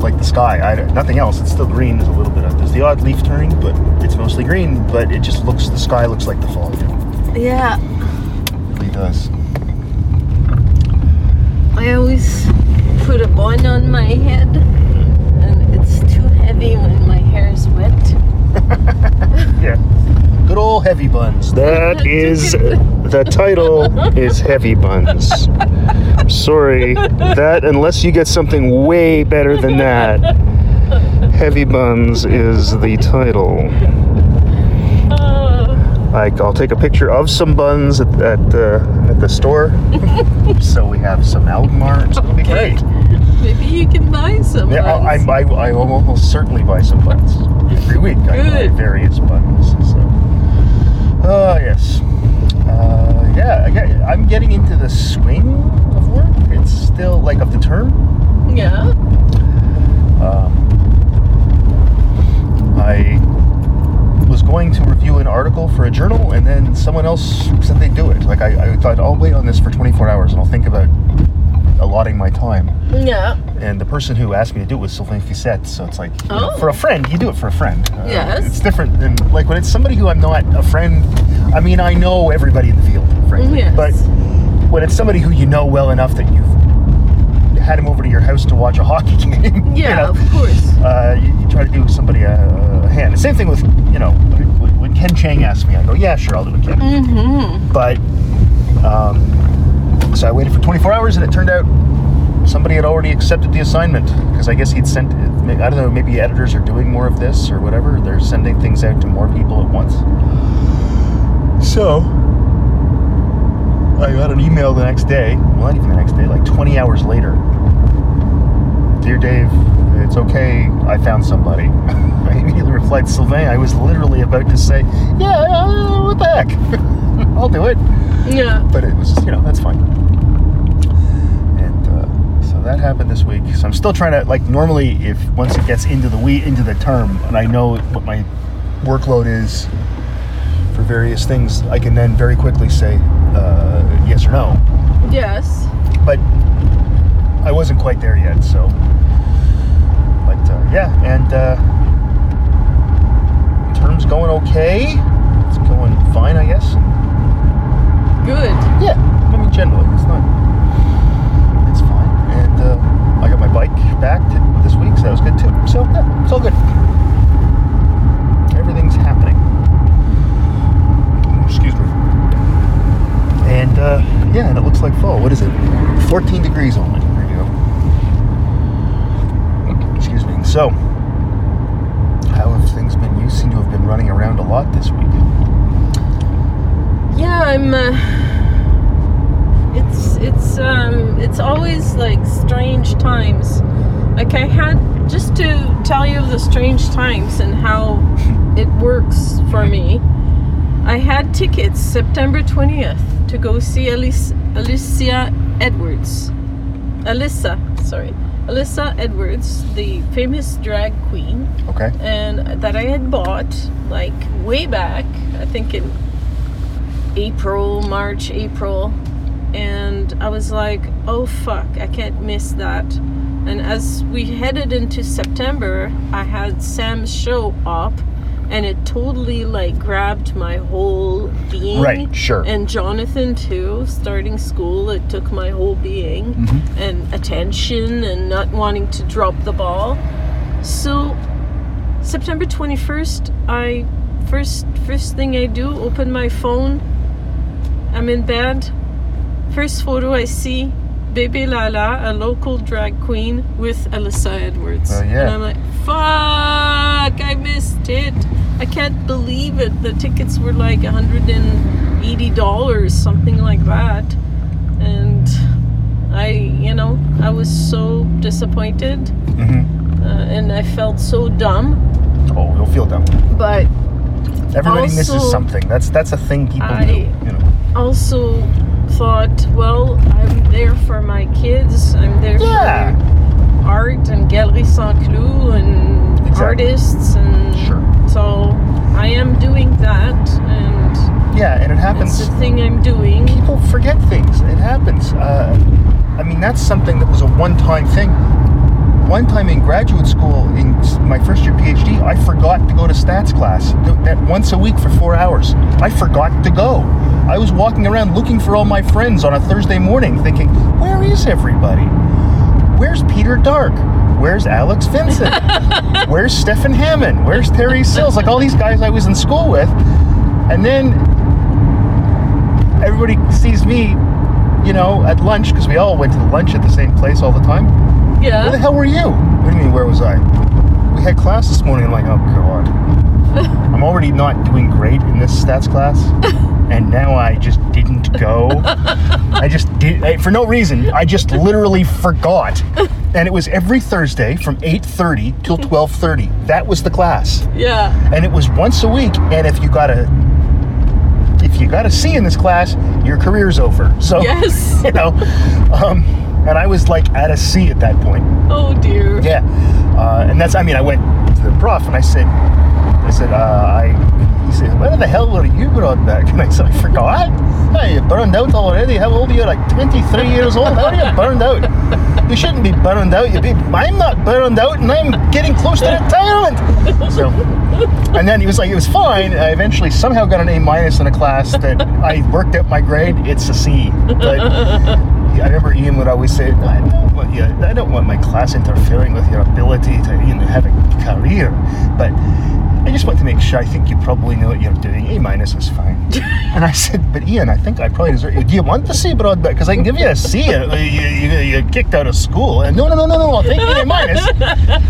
Like the sky. I, don't- nothing else. It's still green. There's a little bit of there's the odd leaf turning, but it's mostly green. But it just looks the sky looks like the fall. It Yeah. really does. I always put a bun on my head, and it's too heavy when my hair is wet. Yeah. Good old heavy buns. That is the title is heavy buns. Sorry, that unless you get something way better than that, heavy buns is the title. Like I'll take a picture of some buns at at, uh, at the store, so we have some Alkmaar. It'll be Okay. great. maybe you can buy some. Yeah, I, buns. I, I, I will almost certainly buy some buns every week. I buy various buns. So, oh yes, yeah. I get, I'm getting into the swing of work. It's still like of the term. yeah. Um, I was going to review an article for a journal, and then someone else said they'd do it. Like I, I thought, I'll wait on this for 24 hours, and I'll think about allotting my time. Yeah. And the person who asked me to do it was Sylvain Fissette, so it's like you know, Oh. for a friend, you do it for a friend. Uh, Yes. it's different than like when it's somebody who I'm not a friend. I mean, I know everybody in the field, frankly, Yes. but when it's somebody who you know well enough that you've had him over to your house to watch a hockey game, you Yeah, know, of course. uh, you, you try to do somebody a, a hand. The same thing with, you know, when, when Ken Chang asked me, I go, yeah, sure, I'll do it, Ken. Mm-hmm. But, um, so I waited for 24 hours and it turned out somebody had already accepted the assignment because I guess he'd sent, I don't know, maybe editors are doing more of this or whatever. They're sending things out to more people at once. So, I got an email the next day, well, not even the next day, like 20 hours later. Dear Dave, it's okay. I found somebody. I immediately replied, Sylvain, I was literally about to say, yeah, uh, what the heck? I'll do it. Yeah. But it was, you know, that's fine. And uh, so that happened this week. So I'm still trying to, like, normally, if once it gets into the week, into the term, and I know what my workload is for various things, I can then very quickly say uh, yes or no. Yes. But I wasn't quite there yet, so. But uh, yeah, and uh, term's going okay. It's going fine, I guess. Good. Yeah, I mean generally it's not. It's fine, and uh, I got my bike back this week, so that was good too. So yeah, it's all good. Everything's happening. Excuse me. And uh, yeah, and it looks like fall. What is it? 14 degrees only. There you go. Excuse me. So, how have things been? You seem to have been running around a lot this week. Yeah, I'm. Uh, it's it's um it's always like strange times. Like I had just to tell you the strange times and how it works for me. I had tickets September twentieth to go see Alice, Alicia Edwards. Alyssa, sorry, Alyssa Edwards, the famous drag queen Okay. and that I had bought like way back, I think in April, March, April, and I was like, oh fuck, I can't miss that. And as we headed into September, I had Sam's show up, and it totally like grabbed my whole being. Right, sure. And Jonathan too, starting school, it took my whole being Mhm. and attention and not wanting to drop the ball. So September 21st, I first first thing I do, open my phone. I'm in bed. First photo I see, Bebe Lala, a local drag queen with Alyssa Edwards. Oh, yeah. And I'm like, fuck, I missed it. I can't believe it. The tickets were like $180, something like that. And I, you know, I was so disappointed Mm-hmm. uh, and I felt so dumb. Oh, you'll feel dumb. But Everybody misses something. That's that's a thing people I- do. You know. also thought, well, I'm there for my kids. I'm there Yeah. for art and Galerie Saint Cloud and Exactly. artists, and. So I am doing that. And Yeah, and it happens. It's the thing I'm doing. People forget things. It happens. Uh, I mean, that's something that was a one-time thing. One time in graduate school, in my first year PhD, I forgot to go to stats class. Th- That once a week for four hours. I forgot to go. I was walking around looking for all my friends on a Thursday morning, thinking, "Where is everybody? Where's Peter Dark? Where's Alex Vincent? Where's Stephen Hammond? Where's Terry Sills? Like all these guys I was in school with, and then everybody sees me, you know, at lunch because we all went to lunch at the same place all the time. Yeah. Where the hell were you? What do you mean? Where was I? We had class this morning. I'm like, oh god, I'm already not doing great in this stats class, and now I just didn't go. I just did I- for no reason. I just literally forgot, and it was every Thursday from 8:30 till 12:30. That was the class Yeah. and it was once a week. And if you got a if you got a C in this class, your career's over. So Yes. you know, um, and I was like at a C at that point. Oh dear. Yeah, uh, and that's I mean I went to the prof and I said I said uh, I he said where the hell were you brought back? And I said I forgot. Hey, you burned out already. How old are you? Like 23 years old. How are you burned out? You shouldn't be burned out. You be. I'm not burned out, and I'm getting close to retirement. So, and then he was like, it was fine. I eventually somehow got an A minus in a class that I worked out my grade. It's a C. But I remember Ian would always say, I don't want I don't want my class interfering with your ability to you know, have a career. But I just want to make sure. I think you probably know what you're doing. A minus is fine. and I said, but Ian, I think I probably deserve. Do you want the C broadback? Because I can give you a C. You, you, you kicked out of school. And no, no, no, no, no. I'll take the A minus.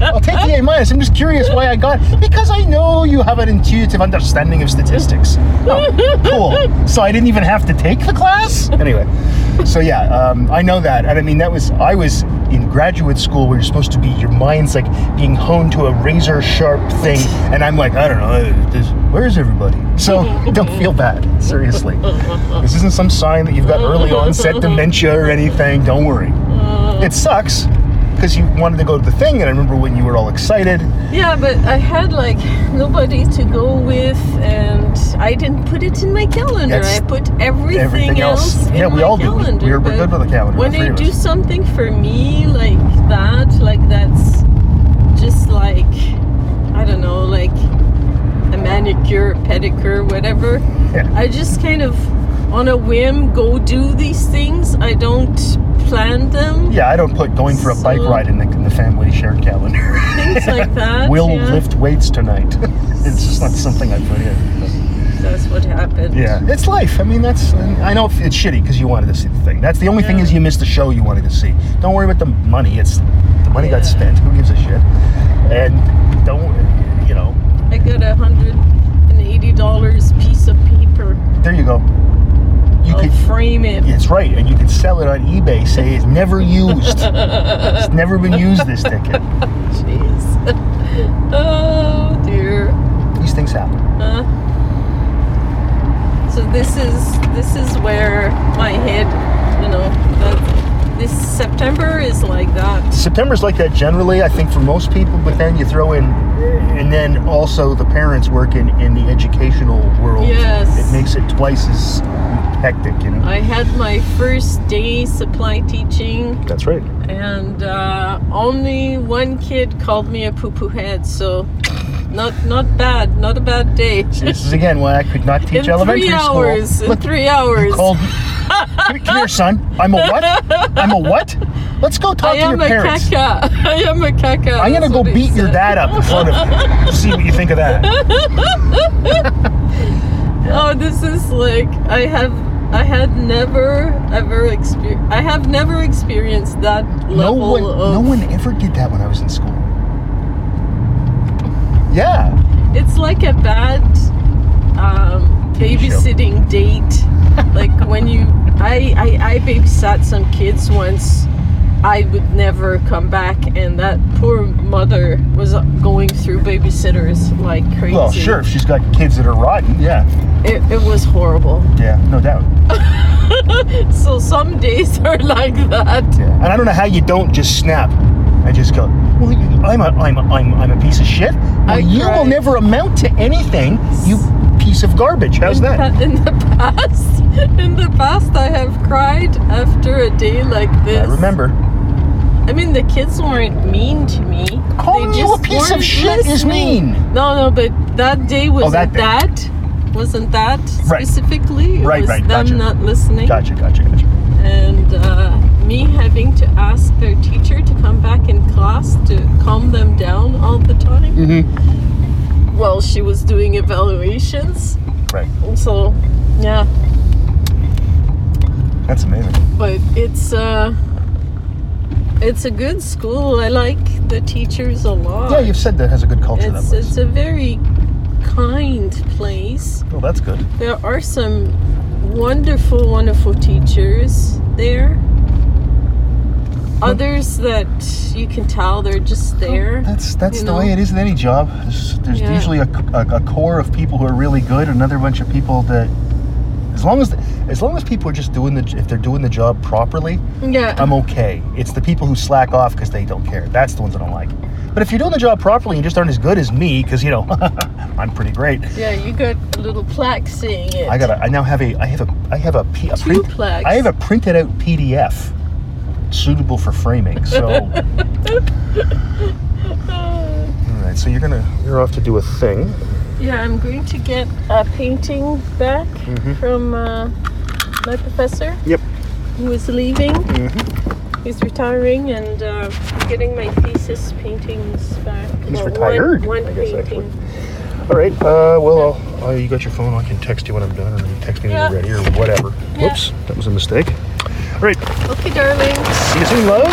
I'll take the A minus. I'm just curious why I got because I know you have an intuitive understanding of statistics. Oh, cool. So I didn't even have to take the class. Anyway, so yeah, um, I know that, and I mean that was I was in graduate school where you're supposed to be your mind's like being honed to a razor sharp thing, and I'm like I don't know, where's everybody? So don't feel bad. Seriously, this isn't some sign that you've got early onset dementia or anything. Don't worry. It sucks because you wanted to go to the thing, and I remember when you were all excited. Yeah, but I had like nobody to go with, and I didn't put it in my calendar. That's I put everything, everything else. else. Yeah, we all do. We- calendar, we're good with a calendar, When the I do something for me like that, like that's just like I don't know, like manicure, pedicure, whatever. Yeah. I just kind of on a whim go do these things. I don't plan them. Yeah, I don't put going for a bike ride in the, in the family shared calendar. Things like that. We'll yeah. lift weights tonight. it's just not something I put in. but- That's what happened. yeah, it's life. I mean, that's. I know it's shitty because you wanted to see the thing. That's the only thing is you missed the show you wanted to see. Don't worry about the money. It's the money got spent. Who gives a shit? And don't you know? I got a hundred and eighty dollars piece of paper. There you go. You I'll could. frame it. It's right, and you could sell it on eBay. Say it's never used. it's never been used. This ticket. Jeez. oh dear. These things happen. Uh, so this is this is where my head, you know, this September is like that. September's like that generally, I think, for most people, but then you throw in, and then also the parents working in the educational world. Yes. It makes it twice as hectic, you know? I had my first day supply teaching, That's right. and uh, only one kid called me a poo poo head. So, not not bad, not a bad day. This is again why I could not teach elementary school. in elementary three school. hours. In Look, three hours. called. come, come here, son. I'm a what? I'm a what? Let's go talk I to your am a parents. caca. I am a caca. I'm gonna go beat your dad up in front of you. See what you think of that. Oh, this is like I have. I had never ever experienced. I have never experienced that level. No one, of. no one ever did that when I was in school. Yeah. It's like a bad um, babysitting date. like when you, I, I, I babysat some kids once. I would never come back, and that poor mother was going through babysitters like crazy. Well, sure, if she's got kids that are rotten, yeah. It, it was horrible. Yeah, no doubt. So some days are like that. Yeah. And I don't know how you don't just snap and just go, well, I'm a, I'm a, I'm, I'm a piece of shit. Well, you will never amount to anything, you piece of garbage. How's in, that? pa- in the past, in the past, I have cried after a day like this. I remember. I mean, the kids weren't mean to me. Calling They you a piece of shit is mean. No, no, but that day wasn't oh, that day. that. Wasn't that Right. specifically? It Right, was right, them gotcha. not listening. Gotcha, gotcha, gotcha. and uh, me having to ask their teacher to come back in class to calm them down all the time Mm-hmm. while she was doing evaluations. Right. So, yeah, That's amazing. but it's uh, it's a good school. I like the teachers a lot. Yeah, you've said that has a good culture. it's it's a very kind place. Well, that's good. There are some wonderful, wonderful teachers there. Others that you can tell they're just oh, there. That's that's the know? way it is in any job. There's, there's Yeah. usually a, a, a core of people who are really good, another bunch of people that, as long as as long as people are just doing the if they're doing the job properly, Yeah. I'm okay. It's the people who slack off because they don't care. That's the ones I don't like. But if you're doing the job properly and just aren't as good as me, because you know I'm pretty great. yeah, you got a little plaque saying it. I got. I now have a. I have a. I have a, P, a Two print. plaques. I have a printed out PDF suitable for framing. So. All right. So you're gonna. You're off to do a thing. Yeah, I'm going to get a painting back Mhm. from uh, my professor Yep. who is leaving. Mm-hmm. He's retiring and uh, getting my thesis paintings back. He's Well, retired, One, one guess, painting. All right. Uh, well, I'll, uh, you got your phone. I can text you when I'm done, or you text me when Yeah. you're ready, or whatever. Yeah. Whoops, that was a mistake. All right. Okay, darling. See you soon, love.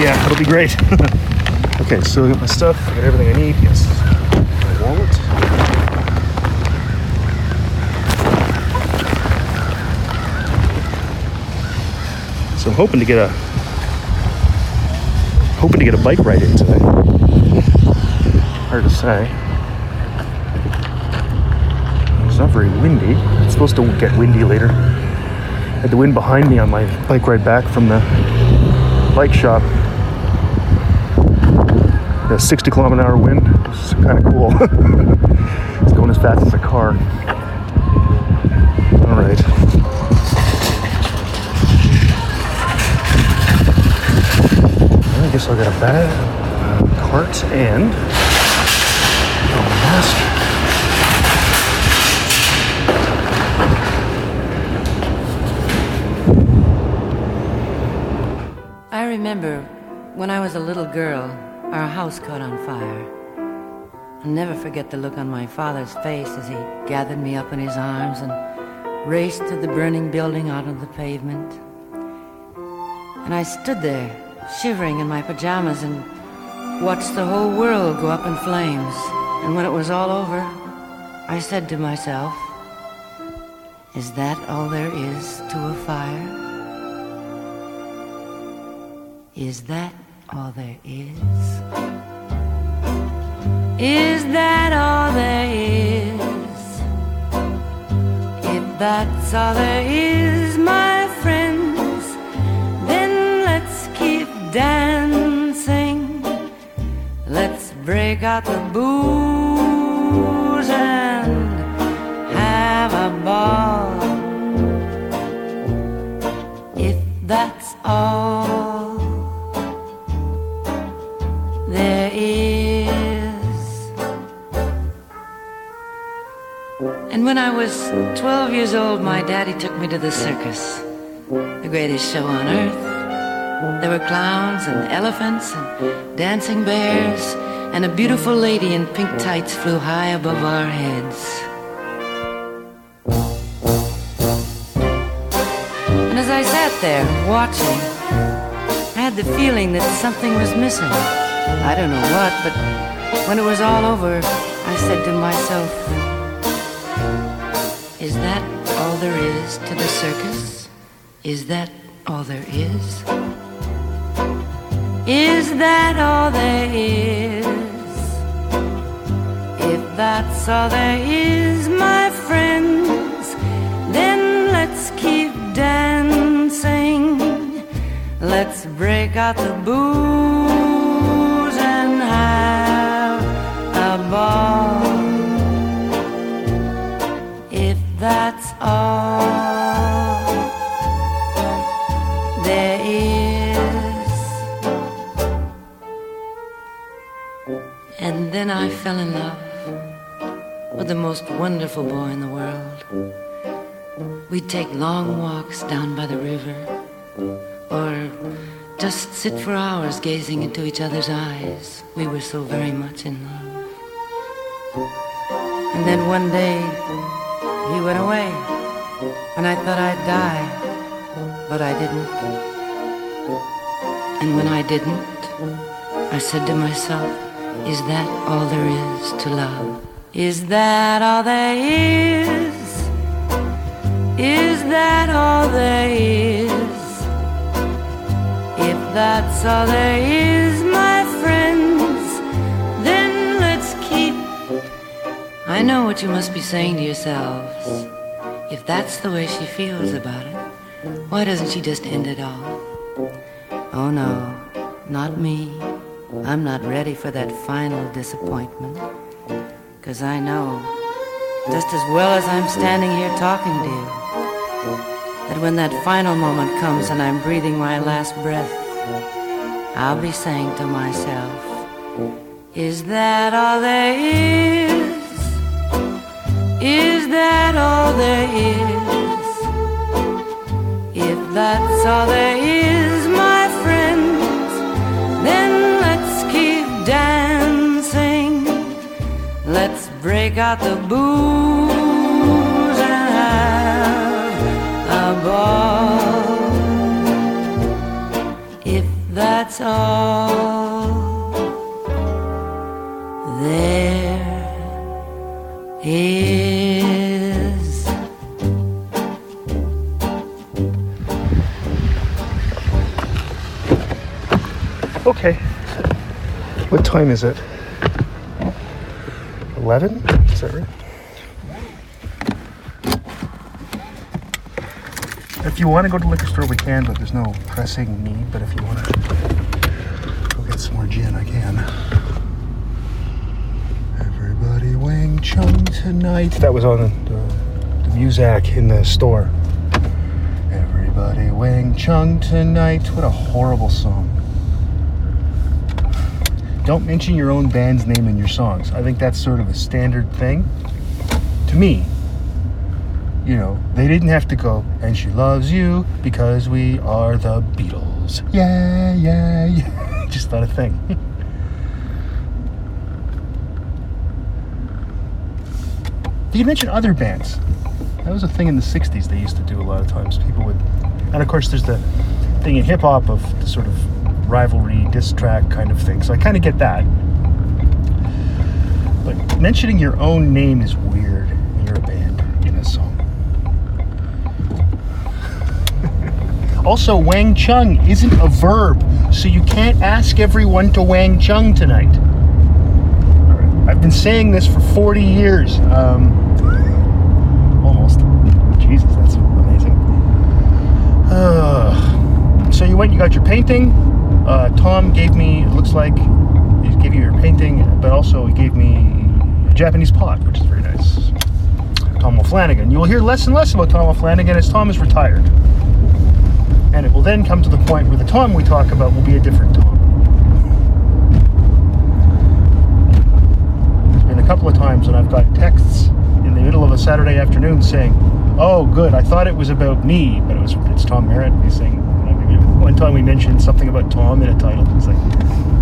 Yeah, it'll be great. okay, so I got my stuff. I got everything I need. Yes. My wallet. So I'm hoping to get a hoping to get a bike ride in today. Hard to say. It's not very windy. It's supposed to get windy later. I Had the wind behind me on my bike ride back from the bike shop. A 60 kilometer an hour wind. It's kind of cool. it's going as fast as a car. Guess I got a bag, uh, cart, and a mask. I remember when I was a little girl, our house caught on fire. I'll never forget the look on my father's face as he gathered me up in his arms and raced to the burning building out on the pavement. And I stood there, shivering in my pajamas, and watched the whole world go up in flames. And when it was all over, I said to myself, Is that all there is to a fire? Is that all there is? Is that all there is? If that's all there is, my dancing. Let's break out the booze and have a ball. If that's all there is. And when I was 12 years old, my daddy took me to the circus, the greatest show on earth. There were clowns and elephants and dancing bears, and a beautiful lady in pink tights flew high above our heads. And as I sat there watching, I had the feeling that something was missing. I don't know what, but when it was all over, I said to myself, Is that all there is to the circus? Is that all there is? Is that all there is? If that's all there is, my friends, then let's keep dancing. Let's break out the booze and have a ball. Fell in love with the most wonderful boy in the world. We'd take long walks down by the river, or just sit for hours gazing into each other's eyes. We were so very much in love. And then one day, he went away, and I thought I'd die, but I didn't. And when I didn't, I said to myself, is that all there is to love? Is that all there is? Is that all there is? If that's all there is, my friends, then let's keep. I know what you must be saying to yourselves. If that's the way she feels about it, why doesn't she just end it all? Oh no, not me. I'm not ready for that final disappointment. Cause I know, just as well as I'm standing here talking to you, that when that final moment comes and I'm breathing my last breath, I'll be saying to myself, Is that all there is? Is that all there is? If that's all there is, Out the booze and have a ball. If that's all there is. Okay. What time is it? 11? If you want to go to liquor store, we can, but there's no pressing need. But if you want to go get some more gin, I can. Everybody Wang Chung tonight. That was on the, the, the Muzak in the store. Everybody Wang Chung tonight. What a horrible song. Don't mention your own band's name in your songs. I think that's sort of a standard thing. To me, you know, they didn't have to go, and she loves you because we are the Beatles. Yeah, yeah, yeah. Just not a thing. Did you mention other bands? That was a thing in the 60s they used to do a lot of times. People would. And of course, there's the thing in hip hop of the sort of rivalry, diss track kind of thing. So I kind of get that. But mentioning your own name is weird when you're a band in a song. also, Wang Chung isn't a verb, so you can't ask everyone to Wang Chung tonight. I've been saying this for 40 years. Um, almost. Jesus, that's amazing. Uh, so you went, you got your painting. Uh, Tom gave me, it looks like, he gave you your painting, but also he gave me a Japanese pot, which is very nice. Tom O'Flanagan. You will hear less and less about Tom O'Flanagan as Tom is retired. And it will then come to the point where the Tom we talk about will be a different Tom. There's been a couple of times when I've got texts in the middle of a Saturday afternoon saying, "Oh, good, I thought it was about me, but it was it's Tom Merritt." He's saying, one time we mentioned something about Tom in a title. He's like,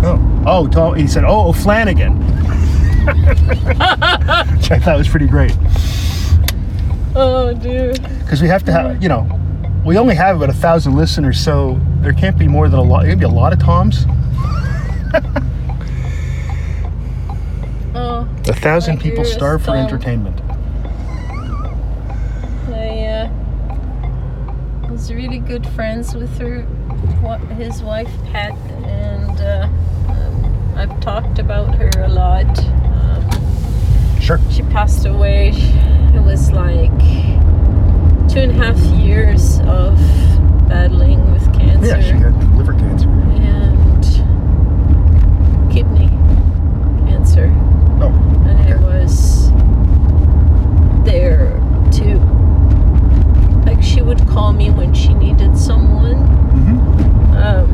"Oh, oh, Tom." He said, "Oh, Flanagan. which I thought was pretty great Oh, dude. because we have to have, you know, we only have about a thousand listeners, so there can't be more than a lot. It could be a lot of Toms. Oh, A thousand people starve for entertainment. I uh, was really good friends with her, his wife Pat, and uh, um, I've talked about her a lot. Um, Sure. she passed away. It was like two and a half years of battling with cancer Yeah, she had liver cancer. and kidney cancer, Oh, and I Okay. was there too. Like she would call me when she needed someone. Um,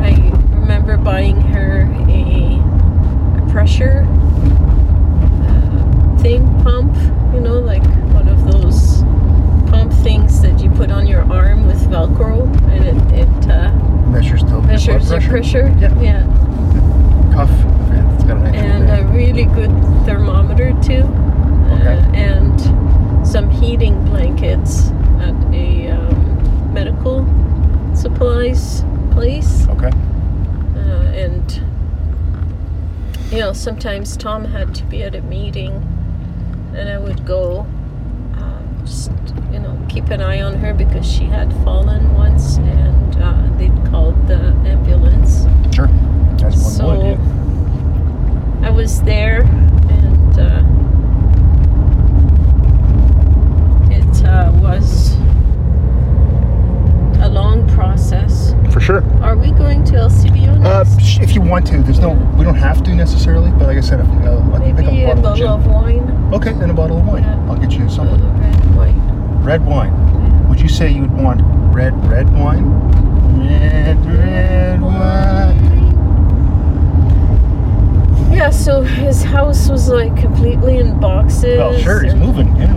I remember buying her a pressure uh, thing pump. You know, like one of those pump things that you put on your arm with Velcro, and it it uh, Measures the blood measures your pressure. Yeah. yeah. Cuff. yeah, It's got an actual and a name. really good thermometer too, Okay. uh, and some heating blankets at a um, medical supplies place. Okay. Uh, and you know, sometimes Tom had to be at a meeting, and I would go, uh, just you know, keep an eye on her because she had fallen once, and uh, they'd called the ambulance. Sure. As one So would. Yeah. I was there, and uh, it uh, was a long process. For sure. Are we going to LCBO Uh, next? sh- if you want to, there's no. We don't have to necessarily, but like I said, if, uh, I think Maybe a a bottle of gin. of wine. Okay, and a bottle of wine. Yeah. I'll get you Uh, something. red wine. Red wine. Would you say you would want red red wine? Red red wine. Yeah, so his house was like completely in boxes. Well, sure, he's moving. Yeah.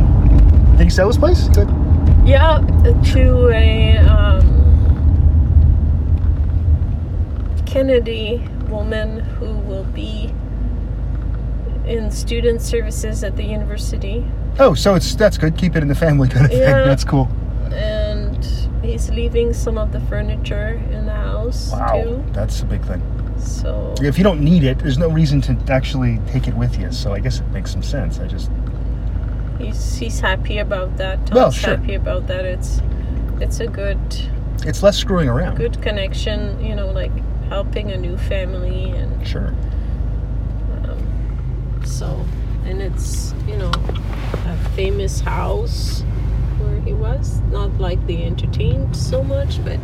Did he sell his place? Good. Yeah, to a um, Kennedy woman who will be in student services at the university. Oh, so it's that's good. Keep it in the family kind of thing. Yeah. That's cool. And he's leaving some of the furniture in the house Wow, too. that's a big thing. So If you don't need it, there's no reason to actually take it with you. So I guess it makes some sense. I just he's he's happy about that. Tom's Well, sure. happy about that. It's it's a good it's less screwing around. good connection, you know, like helping a new family and Sure. Um, so, and it's, you know, a famous house where he was. Not like they entertained so much, but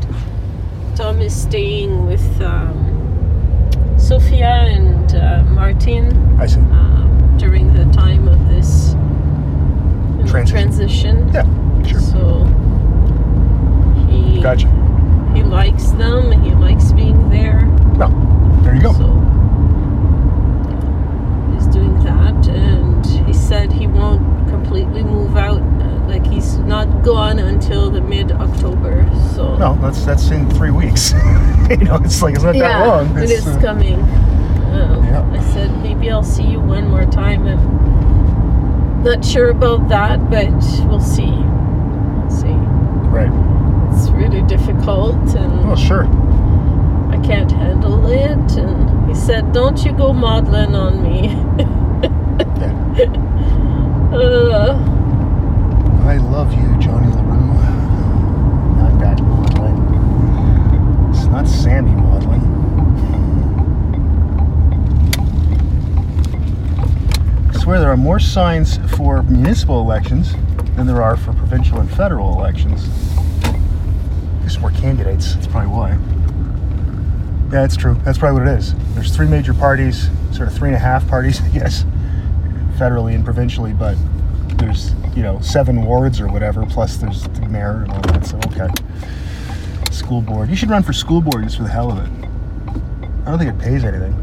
Tom is staying with um, Sophia and uh, Martin I see. um, during the time of this you know, Transition. transition. Yeah, sure. So, he, Gotcha. He likes them, and he likes being there. Well, there you go. So he's doing that, and he said he won't completely move out. uh, Like he's not gone until the mid October. So No, that's that's in three weeks. you know, it's like it's not yeah, that long. it It's, uh, coming. Um, Yeah. I said maybe I'll see you one more time. I'm not sure about that, but we'll see. We'll see. right. It's really difficult, and Well, sure. I can't handle it. And he said, "Don't you go modeling on me." Yeah. uh, I love you, Johnny LaRue. Not that modeling. It's not Sammy modeling. I swear there are more signs for municipal elections than there are for provincial and federal elections. There's more candidates. That's probably why. Yeah, that's true. That's probably what it is. There's three major parties, sort of three and a half parties, I guess, federally and provincially, but there's you know seven wards or whatever plus there's the mayor and all that so okay school board you should run for school board just for the hell of it i don't think it pays anything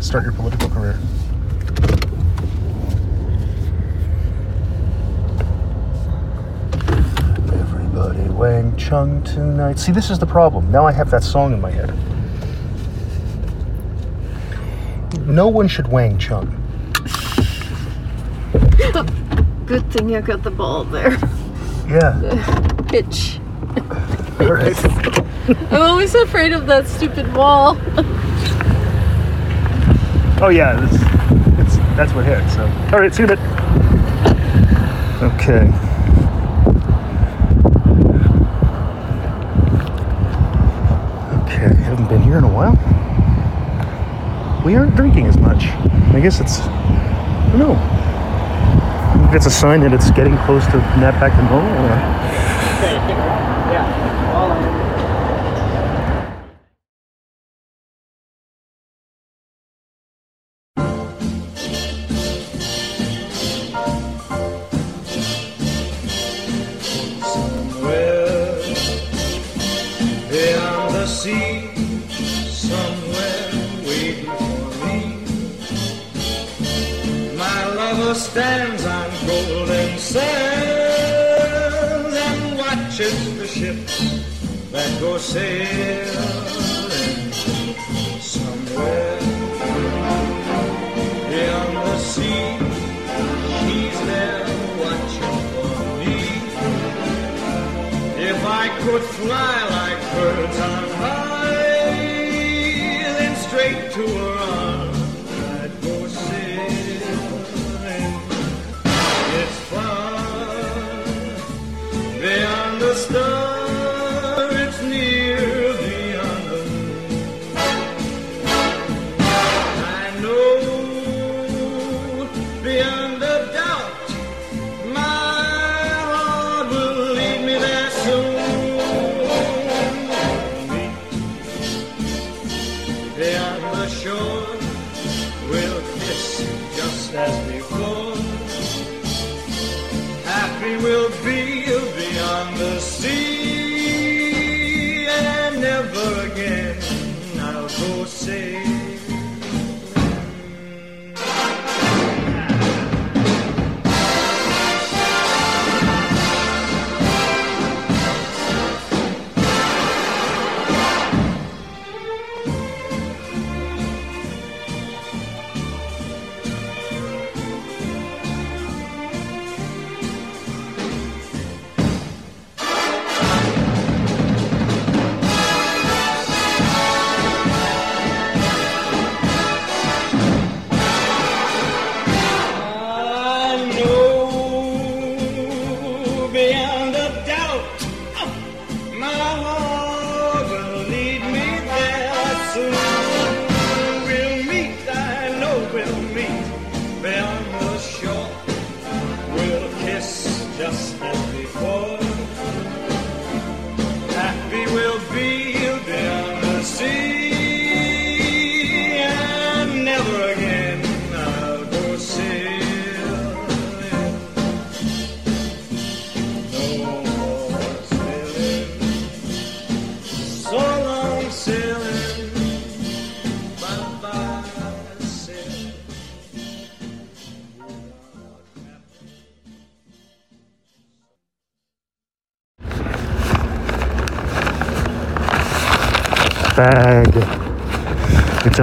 start your political career everybody wang chung tonight see this is the problem now i have that song in my head no one should wang chung good thing you got the ball there. yeah Pitch. all right I'm always afraid of that stupid wall. Oh yeah, this, it's that's what hit. So all right, see you in a bit. Okay. Okay, haven't been here in a while. We aren't drinking as much. I guess it's I don't know. It's a sign that it's getting close to nap back to normal. I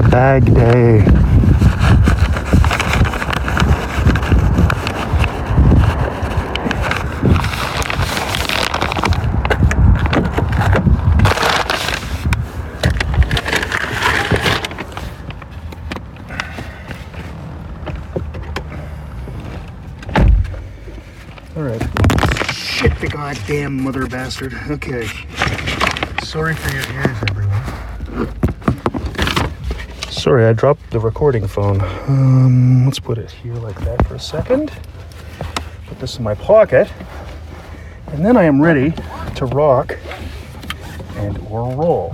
a bag day. All right. Shit, the goddamn mother bastard. Okay. Sorry for your ears, everyone. Sorry, I dropped the recording phone. Um, let's put it here like that for a second. Put this in my pocket. And then I am ready to rock and or roll.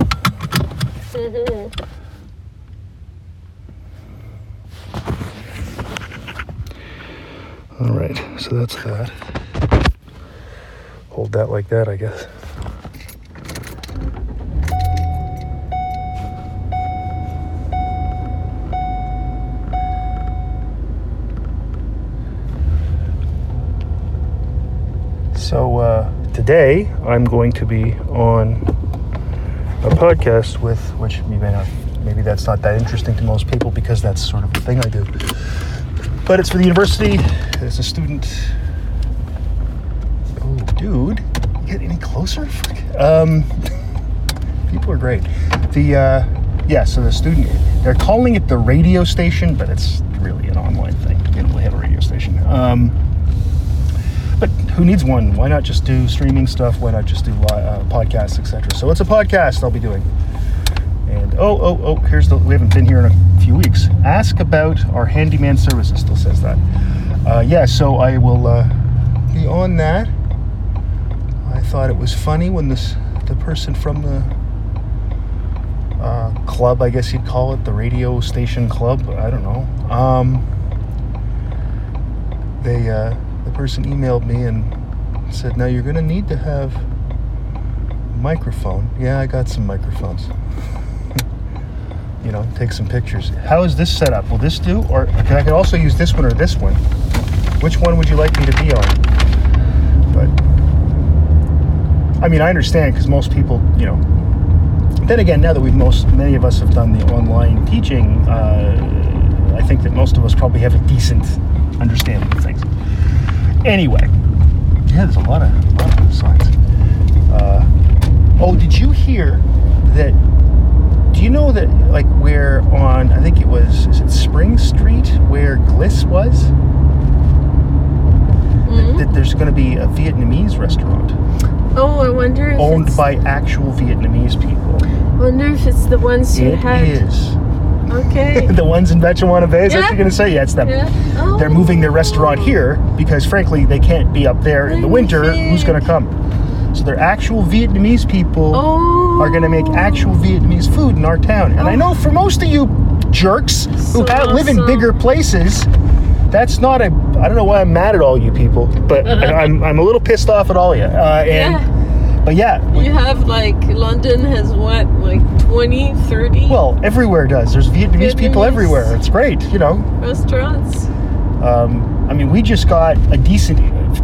All right, so that's that. Hold that like that, I guess. So uh, today I'm going to be on a podcast with, which you may not, maybe that's not that interesting to most people because that's sort of the thing I do. But it's for the university. As a student. Oh, dude, get any closer? Um, people are great. The uh, yeah, so the student, they're calling it the radio station, but it's really an online thing. They don't really have a radio station. Um, who needs one? Why not just do streaming stuff? Why not just do li- uh, podcasts, etc.? So it's a podcast I'll be doing. And oh, oh, oh, here's the. We haven't been here in a few weeks. Ask about our handyman services. Still says that. Uh, yeah, so I will uh, be on that. I thought it was funny when this the person from the uh, club, I guess you'd call it, the radio station club. I don't know. Um, they uh, person emailed me and said, "Now you're going to need to have microphone." Yeah, I got some microphones. you know, take some pictures. How is this set up? Will this do, or can I can also use this one or this one? Which one would you like me to be on? But I mean, I understand because most people, you know. Then again, now that we've most many of us have done the online teaching, uh, I think that most of us probably have a decent understanding of things. Anyway, yeah, there's a lot of, a lot of signs. Uh, oh, did you hear that? Do you know that, like, where on, I think it was, is it Spring Street where Gliss was? Mhm. That there's going to be a Vietnamese restaurant Oh, I wonder if owned by actual Vietnamese people. wonder if it's the ones you It had. is. Okay. the ones in Batchawana Bay, is yeah. that you're going to say? Yeah, it's them. yeah. Oh. They're moving their restaurant here because, frankly, they can't be up there in the winter. Who's going to come? So they're actual Vietnamese people Oh. are going to make actual Vietnamese food in our town. And I know for most of you jerks who So live in bigger places, that's not a. I don't know why I'm mad at all you people, but I'm, I'm a little pissed off at all of you. Uh, and, Yeah. But yeah, You have like London has what like 20, 30 well, everywhere does. There's Vietnamese, people everywhere. It's great, you know. restaurants. Um, I mean, we just got a decent,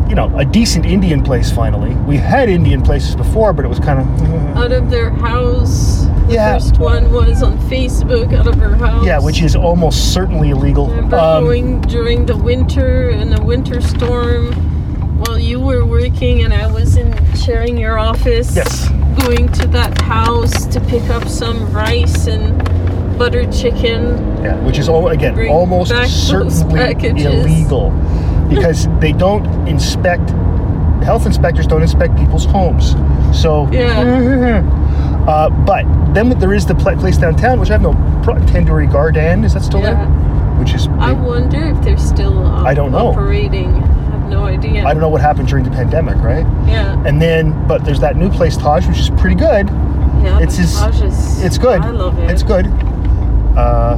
you know, a decent Indian place finally. We had Indian places before, but it was kind of, out of their house. The Yeah. first one was on Facebook out of her house. yeah, which is almost certainly illegal. Um, going during the winter in a winter storm while you were working and I was in sharing your office. Yes. Going to that house to pick up some rice and butter chicken. Yeah, which is all again almost certainly illegal because they don't inspect. Health inspectors don't inspect people's homes. So Yeah. Uh, but then there is the place downtown, which I have no pro- Tandoori Garden. Is that still Yeah. there? Which is I wonder if they're still uh, I don't know. operating. I no idea. I don't know what happened during the pandemic, right? Yeah. And then, but there's that new place Taj, which is pretty good. Yeah. It's his- Taj is- It's good. I love it. It's good. Uh,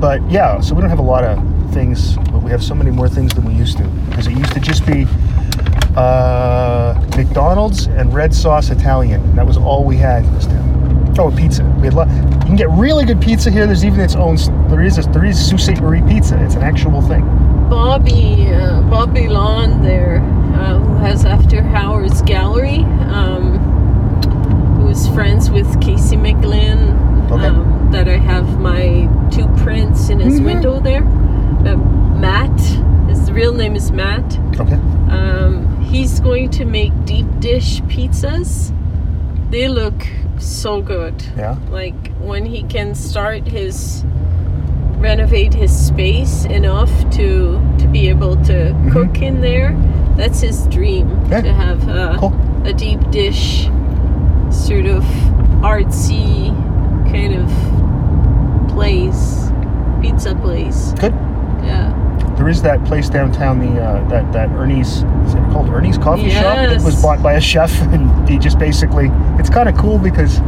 but yeah, so we don't have a lot of things, but we have so many more things than we used to. Because it used to just be uh, McDonald's and red sauce Italian. That was all we had in this town. Oh, pizza. We had lot. You can get really good pizza here. There's even its own. There is a, there is Sault Ste. Marie pizza. It's an actual thing. Bobby, uh, Bobby Lawn there, uh, who has After Hours Gallery, um, who is friends with Casey McGlynn. Okay. Um, that I have my two prints in his Mhm. window there. Uh, Matt, his real name is Matt. Okay. Um, he's going to make deep dish pizzas. They look so good. Yeah. Like when he can start his renovate his space enough to to be able to cook in there. That's his dream Okay. to have a, Cool. a deep dish, sort of artsy kind of place, pizza place. Good. Yeah. There is that place downtown, the uh, that that Ernie's is it called Ernie's Coffee Shop that was bought by a chef, and he just basically it's kind of cool because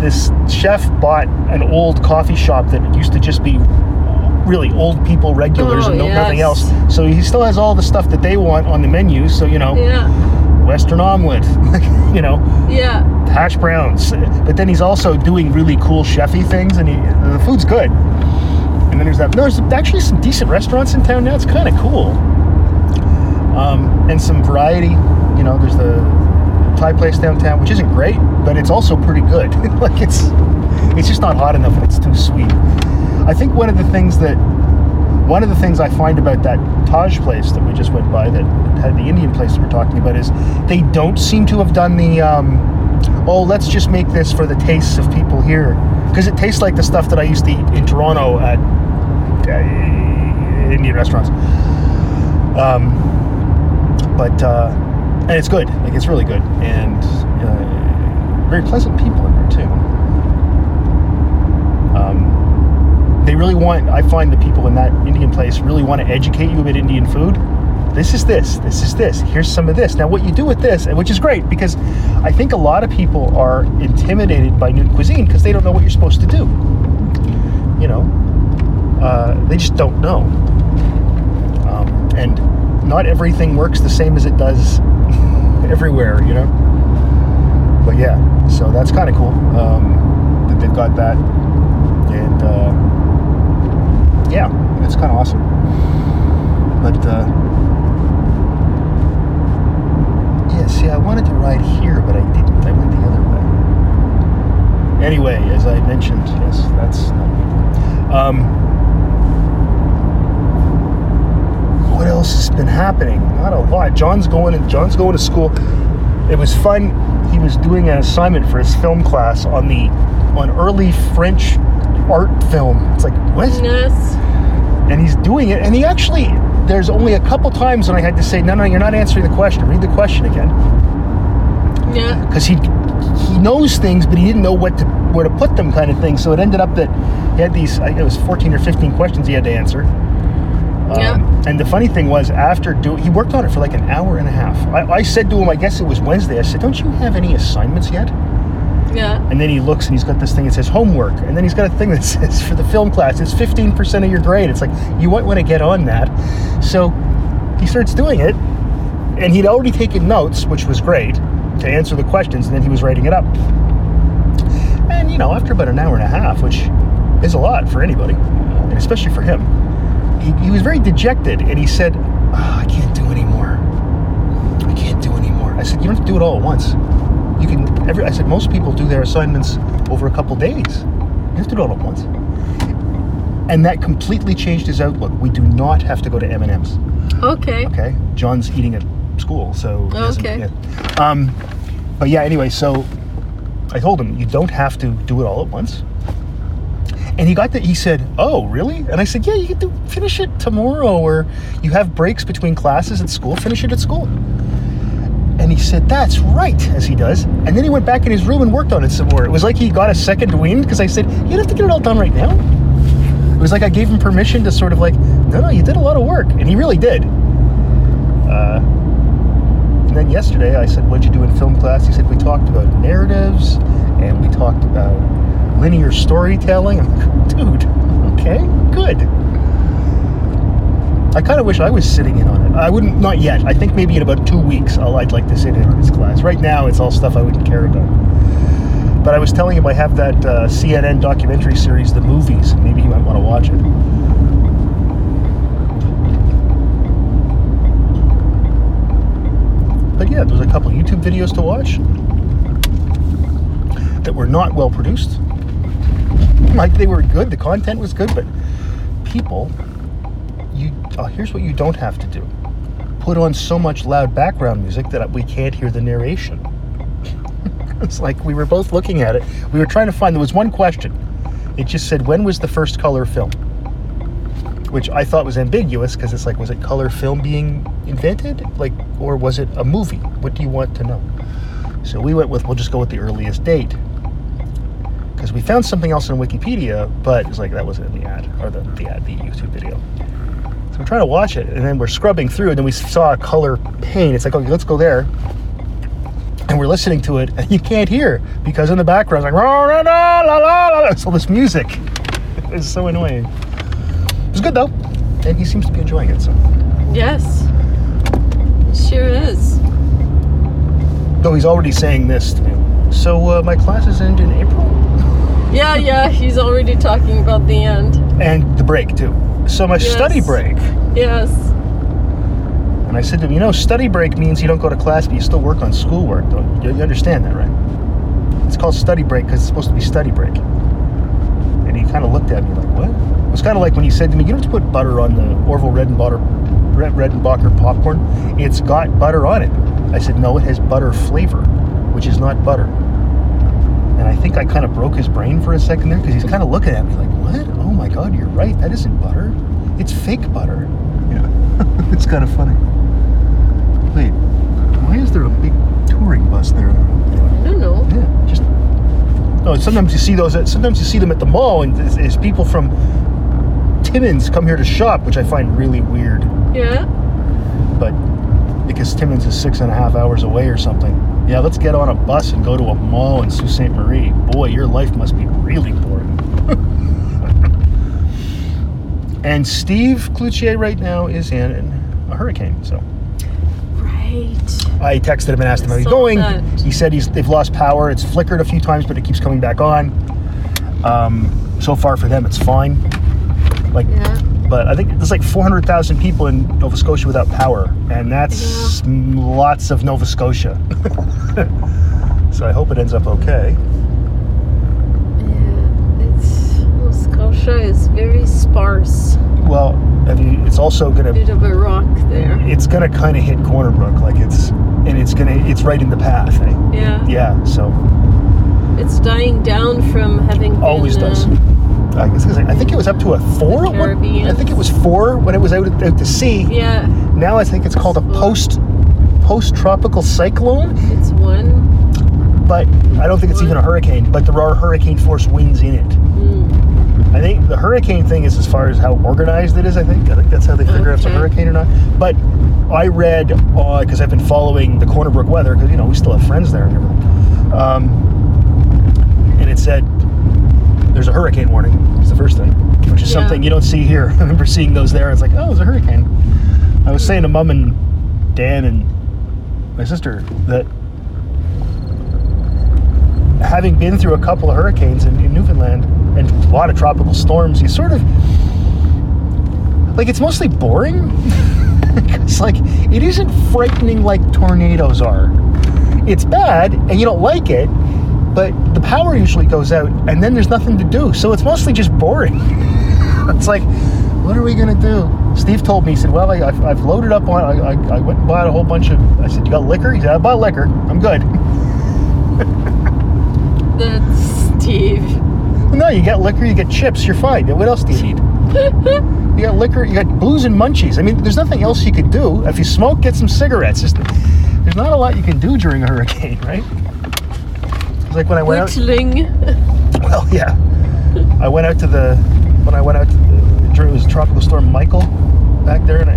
this chef bought an old coffee shop that used to just be really old people regulars Oh, and no, nothing else. So he still has all the stuff that they want on the menu. So you know, Yeah. Western omelet, you know, Yeah. hash browns. But then he's also doing really cool chefy things, and he, the food's good. And then there's that. No, There's actually some decent restaurants in town now. It's kind of cool. Um, and some variety. You know, there's the Thai place downtown, which isn't great, but it's also pretty good. like it's, it's just not hot enough, and it's too sweet. I think one of the things that, one of the things I find about that Taj place that we just went by, that had the Indian place that we're talking about, is they don't seem to have done the, um, oh, let's just make this for the tastes of people here, because it tastes like the stuff that I used to eat in Toronto at uh, Indian restaurants. Um, but uh, and it's good. Like it's really good, and uh, very pleasant people in there too. Um, they really want. I find the people in that Indian place really want to educate you about Indian food. This is this. This is this. Here's some of this. Now, what you do with this, and which is great because I think a lot of people are intimidated by new cuisine because they don't know what you're supposed to do. You know, uh, they just don't know. Um, and not everything works the same as it does everywhere, you know. But yeah, so that's kind of cool um, that they've got that, and uh, yeah, it's kind of awesome. But uh, yeah, see, I wanted to ride here, but I didn't. I went the other way. Anyway, as I mentioned, yes, that's not. Um, what else has been happening? Not a lot. John's going and John's going to school. It was fun. He was doing an assignment for his film class on the on early French art film. It's like what? Yes. and he's doing it and he actually there's only a couple times when i had to say no no you're not answering the question read the question again Yeah. because he he knows things but he didn't know what to where to put them kind of thing so it ended up that he had these I think it was 14 or 15 questions he had to answer Um, Yeah. and the funny thing was after doing, he worked on it for like an hour and a half I, I said to him i guess it was wednesday i said don't you have any assignments yet Yeah. and then he looks and he's got this thing that says homework. And then he's got a thing that says for the film class, it's 15% of your grade. It's like, you might want to get on that. So he starts doing it. And he'd already taken notes, which was great, to answer the questions. And then he was writing it up. And, you know, after about an hour and a half, which is a lot for anybody, and especially for him, he, he was very dejected. And he said, "Ah, I can't do anymore. I can't do anymore. I said, You don't have to do it all at once. You can, every, I said, most people do their assignments over a couple days. You have to do it all at once. And that completely changed his outlook. We do not have to go to M&M's. Okay. Okay, John's eating at school, so Okay. yeah. Um, but yeah, anyway, so I told him you don't have to do it all at once. And he got that. He said, "Oh, really?" And I said, "Yeah, you can do finish it tomorrow, or you have breaks between classes at school. Finish it at school." And he said, "That's right," as he does. And then he went back in his room and worked on it some more. It was like he got a second wind because I said, "You don't have to get it all done right now." It was like I gave him permission to sort of like, "No, no, you did a lot of work," and he really did. Uh, and then yesterday I said, What'd you do in film class? He said, We talked about narratives and we talked about linear storytelling. I'm like, Dude, okay, good. I kind of wish I was sitting in on it. I wouldn't, not yet. I think maybe in about two weeks I'll, I'd like to sit in on his class. Right now it's all stuff I wouldn't care about. But I was telling him I have that uh, CNN documentary series, The Movies. Maybe he might want to watch it. But yeah, there's a couple YouTube videos to watch that were not well produced. Like they were good, the content was good, but people, you oh, here's what you don't have to do: put on so much loud background music that we can't hear the narration. it's like we were both looking at it. We were trying to find. There was one question. It just said, "When was the first color film?" Which I thought was ambiguous because it's like, was it color film being invented, like, or was it a movie? What do you want to know? So we went with, we'll just go with the earliest date because we found something else in Wikipedia, but it's like that wasn't in the ad or the, the ad, the YouTube video. We're trying to watch it, and then we're scrubbing through, and then we saw a color pane. It's like, okay, let's go there. And we're listening to it, and you can't hear because in the background, it's like, la, la, la, la, la. It's all this music. It's so annoying. It was good though, and he seems to be enjoying it. So, Yes. Sure is. though he's already saying this to me. So uh, my classes end in April, Yeah, yeah. He's already talking about the end. and the break too. So my study break. Yes. And I said to him, you know, study break means you don't go to class, but you still work on schoolwork. Though you, you understand that, right? It's called study break because it's supposed to be study break. And he kind of looked at me like, what? It was kind of like when he said to me, you don't have to put butter on the Orville Redenbacher, Red, Redenbacher popcorn. It's got butter on it. I said, no, it has butter flavor, which is not butter. And I think I kind of broke his brain for a second there because he's kind of looking at me like, what? Oh my God, you're right. That isn't butter. It's fake butter. Yeah. it's kind of funny. Wait, why is there a big touring bus there? I don't know. Yeah, just no. Sometimes you see those. At, sometimes you see them at the mall, and it's, there's people from Timmins come here to shop, which I find really weird. Yeah. But because Timmins is six and a half hours away or something. Yeah, let's get on a bus and go to a mall in Sault Ste. Marie. Boy, your life must be really boring. And Steve Cloutier right now is in a hurricane, so. Right. I texted him and asked him how he's going. He said he's they've lost power. It's flickered a few times, but it keeps coming back on. Um, so far for them, it's fine. Like Yeah. but I think there's like 400,000 people in Nova Scotia without power, and that's m- lots of Nova Scotia. so I hope it ends up okay. Yeah, it's Scotia is very sparse. Well, have you, it's also gonna Bit of a rock there. it's gonna kind of hit Corner Brook, like it's and it's gonna it's right in the path. Eh? Yeah. Yeah, so It's dying down from having been, always does. uh, I, I think it was up to a four. one- Caribbean. I think it was four when it was out, out to sea. yeah, Now I think it's called a post post tropical cyclone, it's one. but I don't think it's even a hurricane. But there are hurricane force winds in it. Mm. I think the hurricane thing is as far as how organized it is. I think I think that's how they figure out if it's a hurricane or not. But I read because I've been following the Corner Brook weather because you know we still have friends there and everything. Um, and it said there's a hurricane warning. It's the first thing, which is Yeah. something you don't see here. I remember seeing those there. It's like oh, there's a hurricane. I was saying to Mum and Dan and my sister that having been through a couple of hurricanes in, in Newfoundland and a lot of tropical storms, you sort of like it's mostly boring. it's like it isn't frightening like tornadoes are. It's bad and you don't like it, but the power usually goes out and then there's nothing to do. So it's mostly just boring. it's like, what are we gonna do? Steve told me, he said, well, I, I've, I've loaded up on, I, I, I went and bought a whole bunch of, I said, you got liquor? He said, I bought liquor. I'm good. That's Steve. No, you get liquor, you get chips, you're fine. What else do you need? you got liquor, you got booze and munchies. I mean, there's nothing else you could do. If you smoke, get some cigarettes. Just, there's not a lot you can do during a hurricane, right? It's like when I went out. Whittling. Well, yeah. I went out to the when I went out to the, it was Tropical Storm Michael back there, and I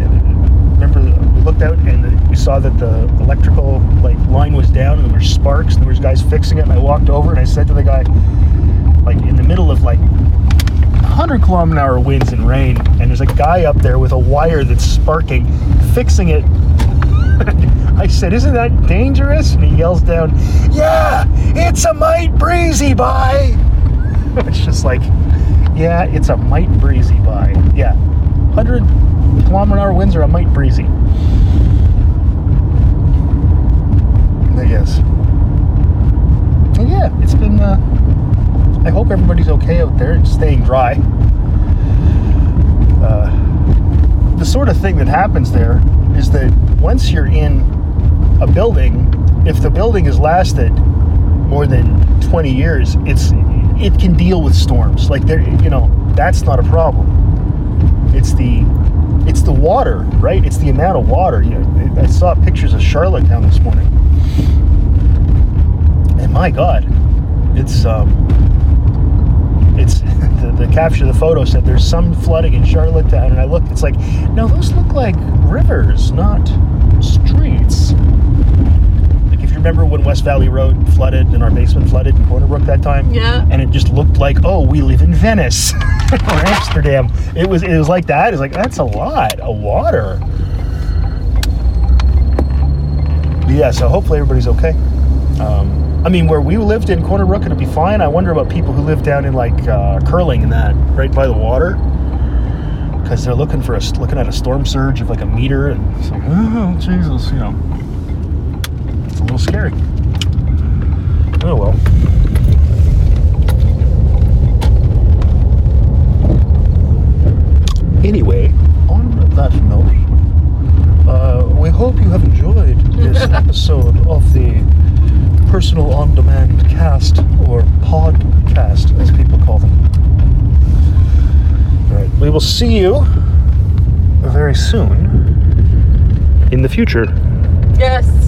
remember we looked out and we saw that the electrical like line was down and there were sparks and there was guys fixing it. And I walked over and I said to the guy, like in the middle of like 100 kilometer an hour winds and rain, and there's a guy up there with a wire that's sparking, fixing it. I said, "Isn't that dangerous?" And he yells down, "Yeah, it's a mite breezy by." it's just like, yeah, it's a mite breezy by. Yeah, 100 kilometer an hour winds are a mite breezy. I guess. And yeah, it's been. Uh, I hope everybody's okay out there and staying dry. Uh, the sort of thing that happens there is that once you're in a building, if the building has lasted more than 20 years, it's it can deal with storms. Like there, you know, that's not a problem. It's the it's the water, right? It's the amount of water. You know, I saw pictures of Charlottetown this morning, and my God, it's um, it's the, the capture, of the photo said there's some flooding in Charlottetown, and I looked. It's like, no, those look like rivers, not streets. Like if you remember when West Valley Road flooded and our basement flooded in Corner Brook that time, Yeah. and it just looked like, oh, we live in Venice or Amsterdam. It was it was like that. It's like that's a lot of water. Yeah, so hopefully everybody's okay. Um, I mean, where we lived in Corner Brook, it'll be fine. I wonder about people who live down in like uh, Curling and that, right by the water, because they're looking for a looking at a storm surge of like a meter, and it's like, oh Jesus, you know, it's a little scary. Oh well. Anyway, on that note, uh, we hope you have enjoyed this episode of the Personal On Demand cast, or podcast, as people call them. All right, we will see you very soon in the future. Yes.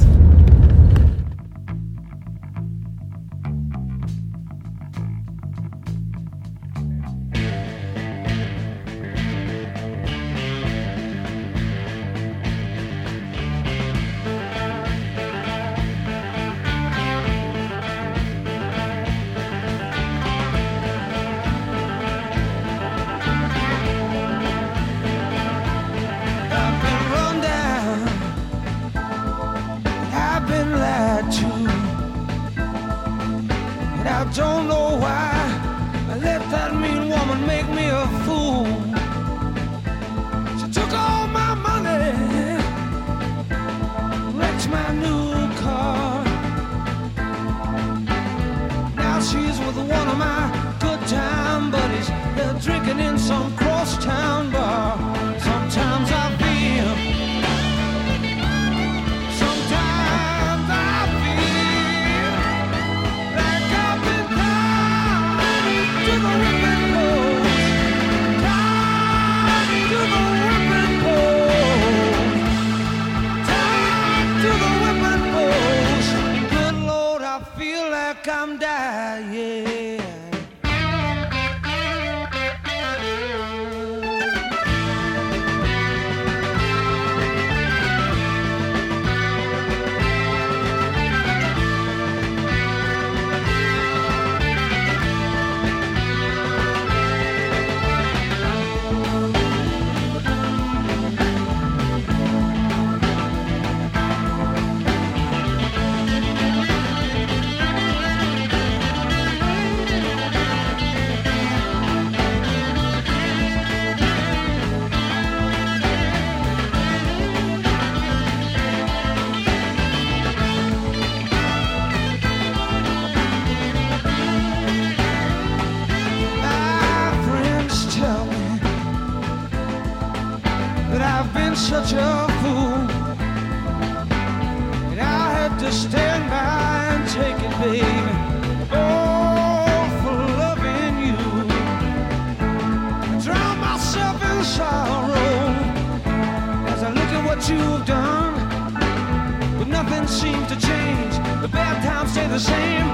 That I've been such a fool, and I had to stand by and take it, baby. Oh, for loving you, I drown myself in sorrow as I look at what you've done. But nothing seems to change. The bad times stay the same,